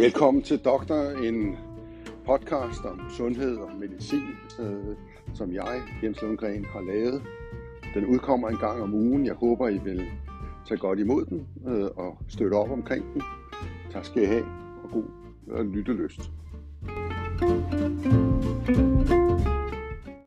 Velkommen til Doktor, en podcast om sundhed og medicin, øh, som jeg, Jens Lundgren, har lavet. Den udkommer en gang om ugen. Jeg håber, I vil tage godt imod den øh, og støtte op omkring den. Tak skal I have, og god og lyttelyst. thank you